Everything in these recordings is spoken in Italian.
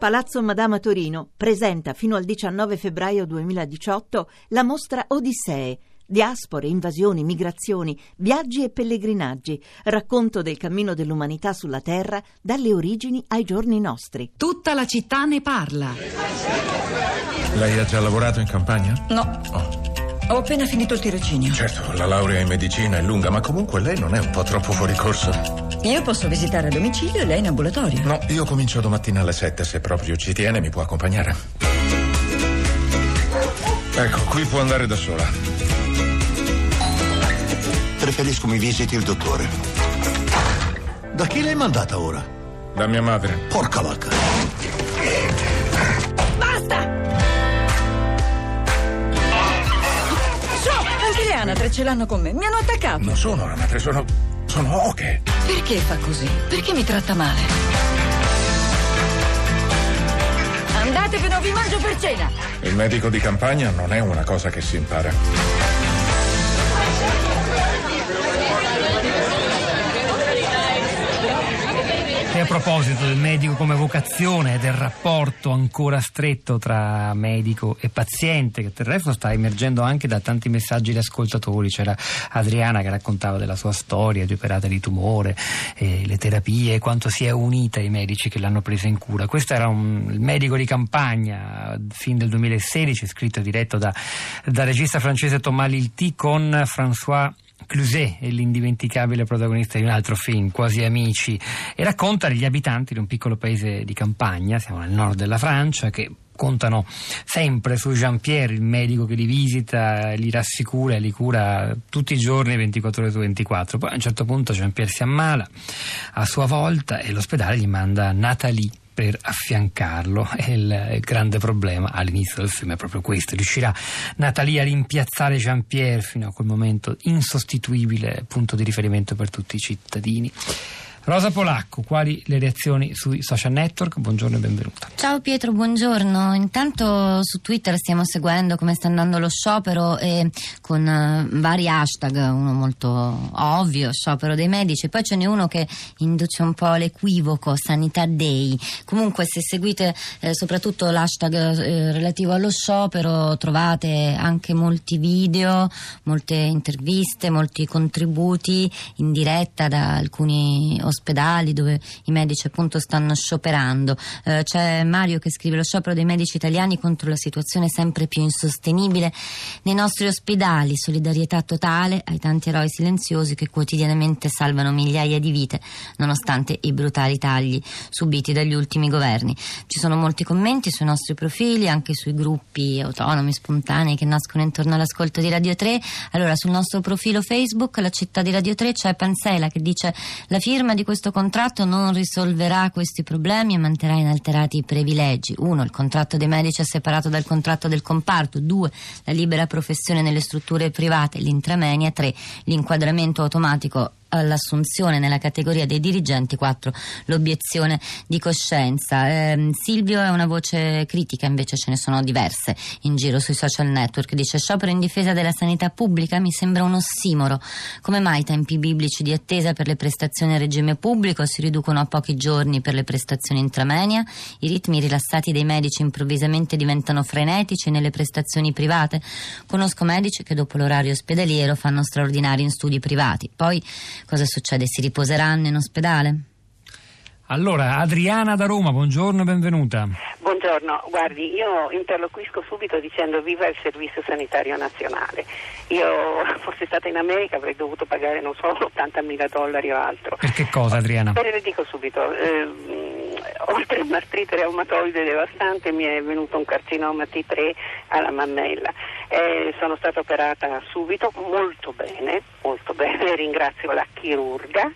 Palazzo Madama Torino presenta fino al 19 febbraio 2018 la mostra Odissee. Diaspore, invasioni, migrazioni, viaggi e pellegrinaggi, racconto del cammino dell'umanità sulla Terra dalle origini ai giorni nostri. Tutta la città ne parla. Lei ha già lavorato in campagna? No. Oh. Ho appena finito il tirocinio. Certo, la laurea in medicina è lunga, ma comunque lei non è un po' troppo fuori corso. Io posso visitare a domicilio e lei in ambulatorio. No, io comincio domattina alle 7, se proprio ci tiene mi può accompagnare. Ecco, qui può andare da sola. Preferisco mi visiti il dottore. Da chi l'hai mandata ora? Da mia madre. Porca vacca. Basta! So, anche le anatre ce l'hanno con me. Mi hanno attaccato. Non sono anatre, sono. sono oche. Perché fa così? Perché mi tratta male? Andatevene o vi mangio per cena! Il medico di campagna non è una cosa che si impara. E a proposito del medico come vocazione e del rapporto ancora stretto tra medico e paziente, che del resto sta emergendo anche da tanti messaggi di ascoltatori, c'era Adriana che raccontava della sua storia di operata di tumore, le terapie, quanto si è unita ai medici che l'hanno presa in cura. Questo era un, il medico di campagna, fin del 2016, scritto e diretto da, dal regista francese Thomas Lilti con François Cluzet è l'indimenticabile protagonista di un altro film, Quasi Amici, e racconta degli abitanti di un piccolo paese di campagna, siamo nel nord della Francia, che contano sempre su Jean-Pierre, il medico che li visita, li rassicura e li cura tutti i giorni 24 ore su 24. Poi a un certo punto Jean-Pierre si ammala a sua volta e l'ospedale gli manda Nathalie per affiancarlo. Il, il, grande problema. All'inizio del film è proprio questo. Riuscirà Natalia a rimpiazzare Jean-Pierre fino a quel momento insostituibile punto di riferimento per tutti i cittadini Rosa Polacco, quali le reazioni sui social network? Buongiorno e benvenuta. Ciao Pietro, buongiorno. Intanto su Twitter stiamo seguendo come sta andando lo sciopero e con uh, vari hashtag, uno molto ovvio, sciopero dei medici, poi ce n'è uno che induce un po' l'equivoco, Sanità Day. Comunque se seguite eh, soprattutto l'hashtag eh, relativo allo sciopero trovate anche molti video, molte interviste, molti contributi in diretta da alcuni ospedali dove i medici appunto stanno scioperando. Eh, c'è Mario che scrive lo sciopero dei medici italiani contro la situazione sempre più insostenibile nei nostri ospedali, solidarietà totale ai tanti eroi silenziosi che quotidianamente salvano migliaia di vite nonostante i brutali tagli subiti dagli ultimi governi. Ci sono molti commenti sui nostri profili, anche sui gruppi autonomi spontanei che nascono intorno all'ascolto di Radio 3. Allora sul nostro profilo Facebook, la città di Radio 3, c'è Pansela che dice la firma di di questo contratto non risolverà questi problemi e manterrà inalterati i privilegi. Uno, il contratto dei medici è separato dal contratto del comparto. Due, la libera professione nelle strutture private, l'intramenia. Tre, l'inquadramento automatico all'assunzione nella categoria dei dirigenti, 4 l'obiezione di coscienza. Eh, Silvio è una voce critica, invece ce ne sono diverse in giro sui social network. Dice sciopero in difesa della sanità pubblica mi sembra un ossimoro. Come mai i tempi biblici di attesa per le prestazioni a regime pubblico si riducono a pochi giorni per le prestazioni intramenia? I ritmi rilassati dei medici improvvisamente diventano frenetici nelle prestazioni private? Conosco medici che dopo l'orario ospedaliero fanno straordinari in studi privati. Poi Cosa succede? Si riposeranno in ospedale? Allora, Adriana da Roma, buongiorno e benvenuta. Buongiorno, guardi, io interloquisco subito dicendo viva il Servizio Sanitario Nazionale. Io fossi stata in America avrei dovuto pagare, non so, 80 mila dollari o altro. Per che cosa, Adriana? Beh, le dico subito. Eh, oltre a un'artrite reumatoide devastante mi è venuto un carcinoma T3 alla mammella. Eh, sono stata operata subito, molto bene, molto bene, ringrazio la chirurga.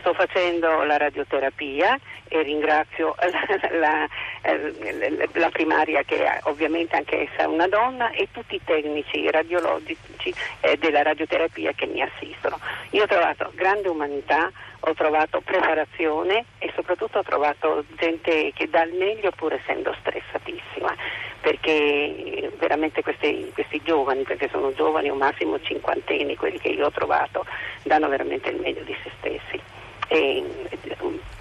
Sto facendo la radioterapia e ringrazio la, la, la, la, primaria che è ovviamente anche essa è una donna e tutti i tecnici radiologici eh, della radioterapia che mi assistono. Io ho trovato grande umanità, ho trovato preparazione e soprattutto ho trovato gente che dà il meglio pur essendo stressatissima perché veramente questi, questi giovani, perché sono giovani o massimo cinquantenni, quelli che io ho trovato, danno veramente il meglio di se stessi e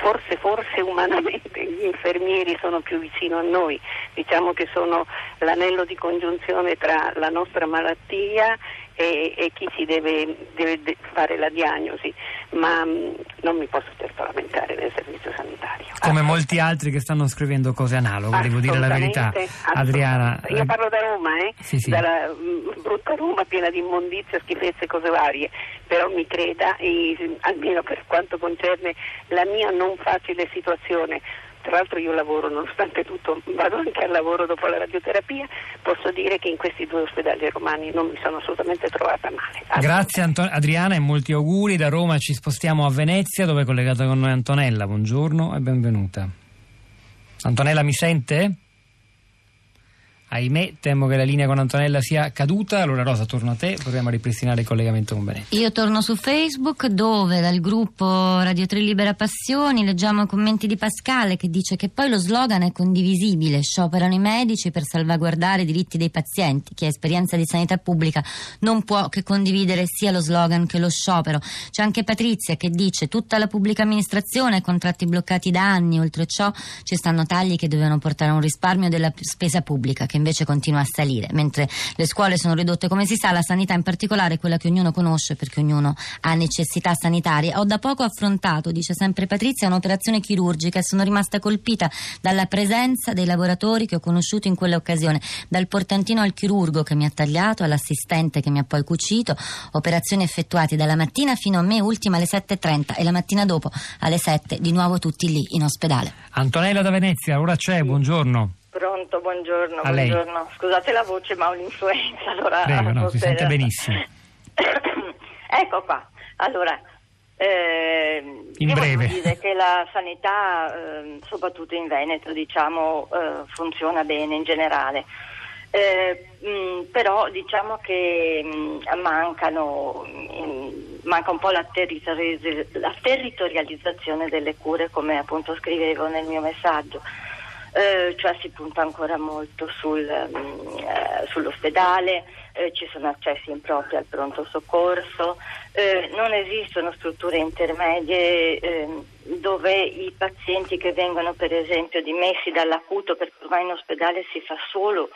forse, forse umanamente gli infermieri sono più vicino a noi, diciamo che sono l'anello di congiunzione tra la nostra malattia e, e chi ci deve, deve, fare la diagnosi, ma mh, non mi posso certo lamentare del servizio sanitario. Come molti altri che stanno scrivendo cose analoghe, devo dire la verità. Adriana. Io parlo da Roma, eh? Sì, sì. dalla mh, brutta Roma piena di immondizia, schifezze e cose varie, però mi creda, e, almeno per quanto concerne la mia non facile situazione, tra l'altro io lavoro, nonostante tutto, vado anche al lavoro dopo la radioterapia, posso dire che in questi due ospedali romani non mi sono assolutamente trovata male. Grazie Anton- Adriana e molti auguri. Da Roma ci spostiamo a Venezia dove è collegata con noi Antonella. Buongiorno e benvenuta. Antonella mi sente? Ahimè, temo che la linea con Antonella sia caduta. Allora, Rosa, torno a te. Proviamo a ripristinare il collegamento con Venezia. Io torno su Facebook, dove dal gruppo Radio 3 Libera Passioni leggiamo i commenti di Pascale che dice che poi lo slogan è condivisibile: scioperano i medici per salvaguardare i diritti dei pazienti. Chi ha esperienza di sanità pubblica non può che condividere sia lo slogan che lo sciopero. C'è anche Patrizia che dice: tutta la pubblica amministrazione, contratti bloccati da anni. Oltre ciò, ci stanno tagli che dovevano portare a un risparmio della spesa pubblica. Che invece continua a salire, mentre le scuole sono ridotte come si sa, la sanità in particolare è quella che ognuno conosce perché ognuno ha necessità sanitarie. Ho da poco affrontato, dice sempre Patrizia, un'operazione chirurgica e sono rimasta colpita dalla presenza dei lavoratori che ho conosciuto in quell'occasione, dal portantino al chirurgo che mi ha tagliato, all'assistente che mi ha poi cucito, operazioni effettuate dalla mattina fino a me ultima alle 7.30 e la mattina dopo alle 7 di nuovo tutti lì in ospedale. Antonella da Venezia, ora c'è, buongiorno. Pronto, buongiorno, buongiorno. Scusate la voce, ma ho l'influenza, allora Prego, no, si sente benissimo. ecco qua. Allora, ehm, In breve. dire che la sanità, ehm, soprattutto in Veneto, diciamo, eh, funziona bene in generale. Eh, mh, però diciamo che mh, mancano, mh, manca un po' la, territori- la territorializzazione delle cure, come appunto scrivevo nel mio messaggio. Eh, cioè si punta ancora molto sul, mm, eh, sull'ospedale, eh, ci sono accessi impropri al pronto soccorso, eh, non esistono strutture intermedie ehm, dove i pazienti che vengono per esempio dimessi dall'acuto perché ormai in ospedale si fa solo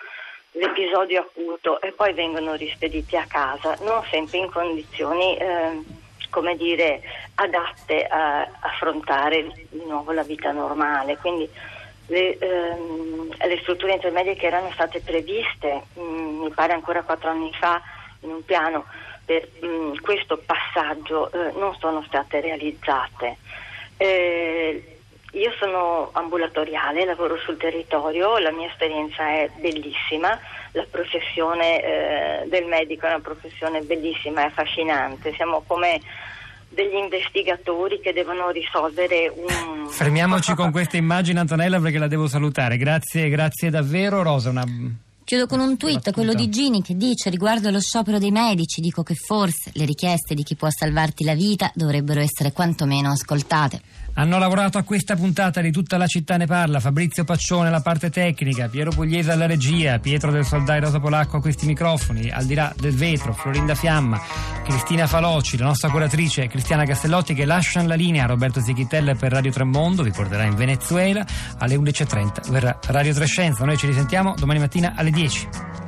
l'episodio acuto e poi vengono rispediti a casa, non sempre in condizioni ehm, come dire, adatte a affrontare di nuovo la vita normale. Quindi le, ehm, le strutture intermedie che erano state previste, mh, mi pare ancora quattro anni fa, in un piano per mh, questo passaggio eh, non sono state realizzate. Eh, io sono ambulatoriale, lavoro sul territorio, la mia esperienza è bellissima, la professione eh, del medico è una professione bellissima e affascinante, siamo come degli investigatori che devono risolvere un... Fermiamoci con questa immagine, Antonella, perché la devo salutare. Grazie, grazie davvero. Rosa, una. Chiudo con un tweet, quello di Gini, che dice riguardo allo sciopero dei medici, dico che forse le richieste di chi può salvarti la vita dovrebbero essere quantomeno ascoltate. Hanno lavorato a questa puntata di Tutta la città ne parla, Fabrizio Paccione alla parte tecnica, Piero Pugliese alla regia, Pietro del Soldai Rosa Polacco a questi microfoni, al di là del vetro, Florinda Fiamma, Cristina Faloci, la nostra curatrice Cristiana Castellotti che lasciano la linea a Roberto Zichitella per Radio Tremondo, vi porterà in Venezuela, alle 11.30 verrà Radio Trescenza, noi ci risentiamo domani mattina alle 10.